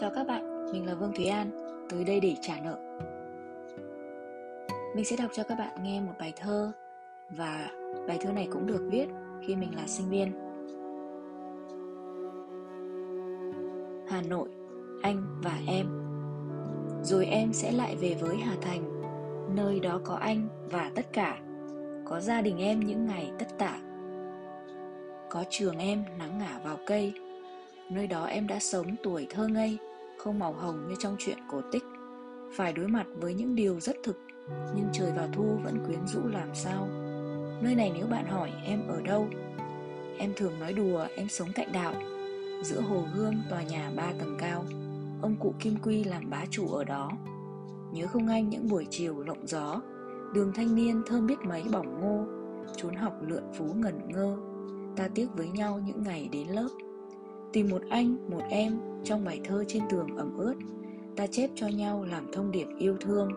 Chào các bạn, mình là Vương Thúy An, tới đây để trả nợ. Mình sẽ đọc cho các bạn nghe một bài thơ và bài thơ này cũng được viết khi mình là sinh viên. Hà Nội, anh và em. Rồi em sẽ lại về với Hà Thành, nơi đó có anh và tất cả, có gia đình em những ngày tất tả. Có trường em nắng ngả vào cây, nơi đó em đã sống tuổi thơ ngây không màu hồng như trong chuyện cổ tích. Phải đối mặt với những điều rất thực, nhưng trời vào thu vẫn quyến rũ làm sao? Nơi này nếu bạn hỏi em ở đâu? Em thường nói đùa, em sống cạnh đạo. Giữa hồ gươm tòa nhà ba tầng cao, ông cụ kim quy làm bá chủ ở đó. Nhớ không anh những buổi chiều lộng gió, đường thanh niên thơm biết mấy bỏng ngô, trốn học lượn phú ngẩn ngơ. Ta tiếc với nhau những ngày đến lớp. Tìm một anh, một em trong bài thơ trên tường ẩm ướt. Ta chép cho nhau làm thông điệp yêu thương.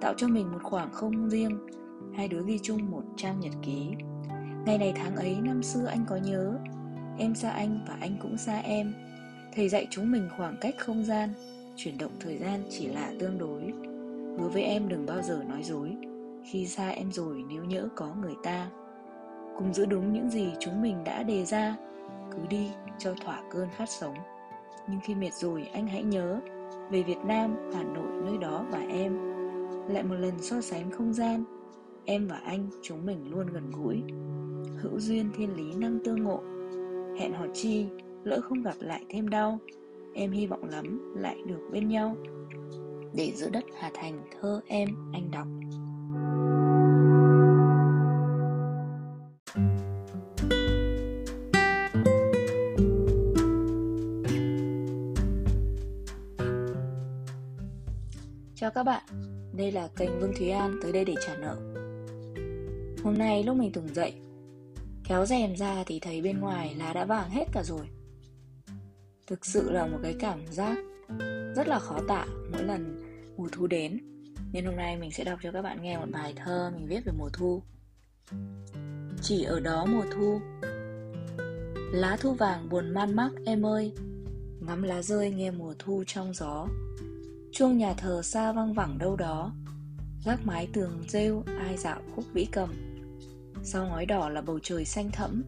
Tạo cho mình một khoảng không riêng Hai đứa ghi chung một trang nhật ký. Ngày này tháng ấy năm xưa anh có nhớ Em xa anh và anh cũng xa em. Thầy dạy chúng mình khoảng cách không gian Chuyển động thời gian chỉ là tương đối. Hứa với em đừng bao giờ nói dối Khi xa em rồi nếu nhỡ có người ta. Cùng giữ đúng những gì chúng mình đã đề ra cứ đi cho thỏa cơn khát sống nhưng khi mệt rồi anh hãy nhớ về Việt Nam, Hà Nội nơi đó và em. Lại một lần so sánh không gian em và anh chúng mình luôn gần gũi. Hữu duyên thiên lý năng tương ngộ. Hẹn hò chi lỡ không gặp lại thêm đau em hy vọng lắm lại được bên nhau. Để giữ đất Hà Thành thơ em anh đọc. Chào các bạn, đây là kênh Vương Thúy An tới đây để trả nợ. Hôm nay lúc mình tỉnh dậy Kéo rèm ra thì thấy bên ngoài lá đã vàng hết cả rồi. Thực sự là một cái cảm giác rất là khó tả mỗi lần mùa thu đến. Nên hôm nay mình sẽ đọc cho các bạn nghe một bài thơ mình viết về mùa thu. Chỉ ở đó mùa thu Lá thu vàng buồn man mác em ơi. Ngắm lá rơi nghe mùa thu trong gió. Chuông nhà thờ xa văng vẳng đâu đó. Gác mái tường rêu, ai dạo khúc vĩ cầm. Sau ngói đỏ là bầu trời xanh thẫm?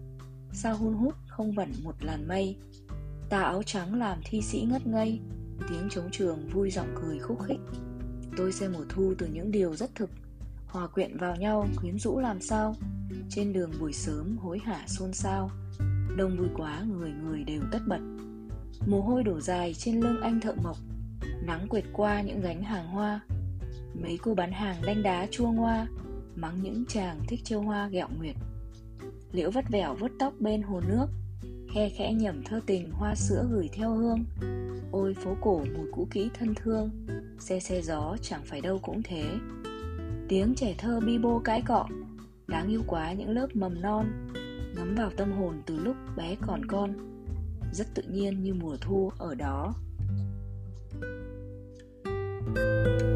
Sao hun hút không vẩn một làn mây? Tà áo trắng làm thi sĩ ngất ngây. Tiếng trống trường vui giọng cười khúc khích. Tôi xem mùa thu từ những điều rất thực. Hòa quyện vào nhau, quyến rũ làm sao? Trên đường buổi sớm hối hả xôn xao. Đông vui quá, người người đều tất bật. Mồ hôi đổ dài trên lưng anh thợ mộc. Nắng quệt qua những gánh hàng hoa. Mấy cô bán hàng đanh đá chua ngoa, Mắng những chàng thích chiêu hoa ghẹo nguyệt. Liễu vắt vẻo vớt tóc bên hồ nước, Khe khẽ nhẩm thơ tình hoa sữa gửi theo hương. Ôi phố cổ mùi cũ kỹ thân thương, Xe xe gió chẳng phải đâu cũng thế. Tiếng trẻ thơ bi bô cãi cọ, Đáng yêu quá những lớp mầm non Ngắm vào tâm hồn từ lúc bé còn con. Rất tự nhiên như mùa thu ở đó. Thank you